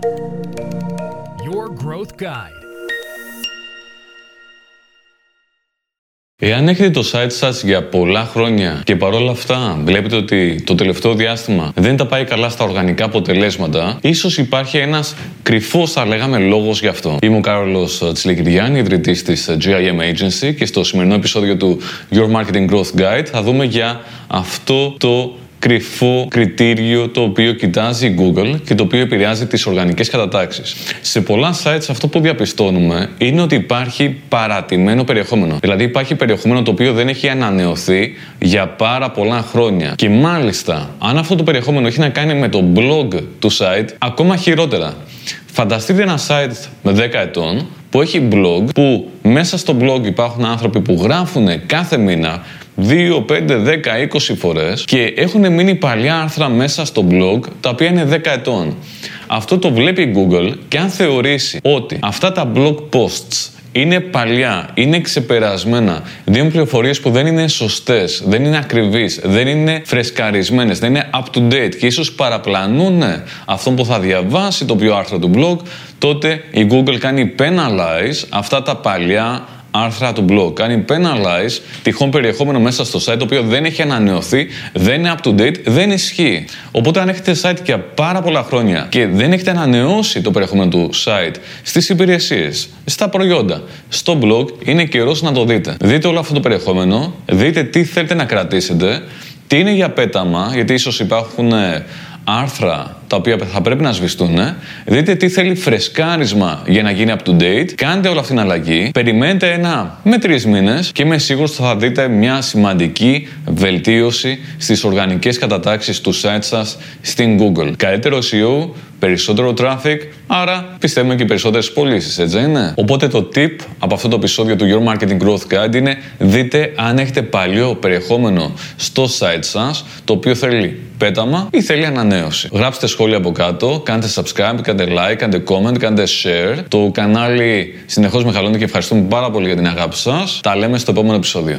Your Growth Guide. Εάν έχετε το site σας για πολλά χρόνια και παρόλα αυτά βλέπετε ότι το τελευταίο διάστημα δεν τα πάει καλά στα οργανικά αποτελέσματα, ίσως υπάρχει ένας κρυφός θα λέγαμε λόγος γι' αυτό. Είμαι ο Κάρολος Τσιλικυριάννη, ιδρυτής της GIM Agency και στο σημερινό επεισόδιο του Your Marketing Growth Guide θα δούμε για αυτό το κρυφό κριτήριο το οποίο κοιτάζει η Google και το οποίο επηρεάζει τις οργανικές κατατάξεις. Σε πολλά sites αυτό που διαπιστώνουμε είναι ότι υπάρχει παρατημένο περιεχόμενο. Δηλαδή υπάρχει περιεχόμενο το οποίο δεν έχει ανανεωθεί για πάρα πολλά χρόνια. Και μάλιστα, αν αυτό το περιεχόμενο έχει να κάνει με το blog του site, ακόμα χειρότερα. Φανταστείτε ένα site με 10 ετών που έχει blog, που μέσα στο blog υπάρχουν άνθρωποι που γράφουν κάθε μήνα 2, 5, 10, 20 φορές και έχουν μείνει παλιά άρθρα μέσα στο blog τα οποία είναι 10 ετών. Αυτό το βλέπει η Google και αν θεωρήσει ότι αυτά τα blog posts είναι παλιά, είναι ξεπερασμένα, δίνουν πληροφορίες που δεν είναι σωστές, δεν είναι ακριβείς, δεν είναι φρεσκαρισμένες, δεν είναι up to date και ίσως παραπλανούν αυτό που θα διαβάσει το πιο άρθρο του blog, τότε η Google κάνει penalize αυτά τα παλιά άρθρα του blog. Κάνει penalize τυχόν περιεχόμενο μέσα στο site το οποίο δεν έχει ανανεωθεί, δεν είναι up to date, δεν ισχύει. Οπότε αν έχετε site για πάρα πολλά χρόνια και δεν έχετε ανανεώσει το περιεχόμενο του site στις υπηρεσίες, στα προϊόντα, στο blog, είναι καιρός να το δείτε. Δείτε όλο αυτό το περιεχόμενο, δείτε τι θέλετε να κρατήσετε, τι είναι για πέταμα, γιατί ίσως υπάρχουν ε, άρθρα τα οποία θα πρέπει να σβηστούν. Δείτε τι θέλει φρεσκάρισμα για να γίνει up to date. Κάντε όλη αυτή την αλλαγή. Περιμένετε ένα με τρεις μήνες και είμαι σίγουρος ότι θα δείτε μια σημαντική βελτίωση στις οργανικές κατατάξεις του site σας στην Google. Καλύτερο SEO, περισσότερο traffic, άρα πιστεύουμε και περισσότερες πωλήσεις, έτσι είναι; Οπότε το tip από αυτό το επεισόδιο του Your Marketing Growth Guide είναι δείτε αν έχετε παλιό περιεχόμενο στο site σας το οποίο θέλει πέταμα ή θέλει ανανέωση. Γράψτε σχόλια από κάτω, κάντε subscribe, κάντε like, κάντε comment, κάντε share. Το κανάλι συνεχώς μεγαλώνει και ευχαριστούμε πάρα πολύ για την αγάπη σας. Τα λέμε στο επόμενο επεισόδιο.